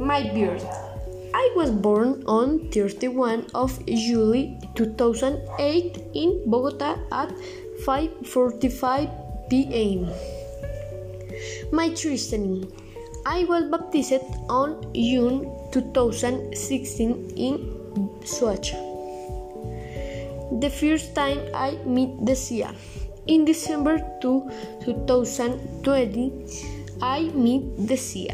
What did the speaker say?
My birth. I was born on 31 of July 2008 in Bogota at 5:45 p.m. My christening. I was baptized on June 2016 in Soacha. The first time I met the sea. In December 2, 2020, I met the sea.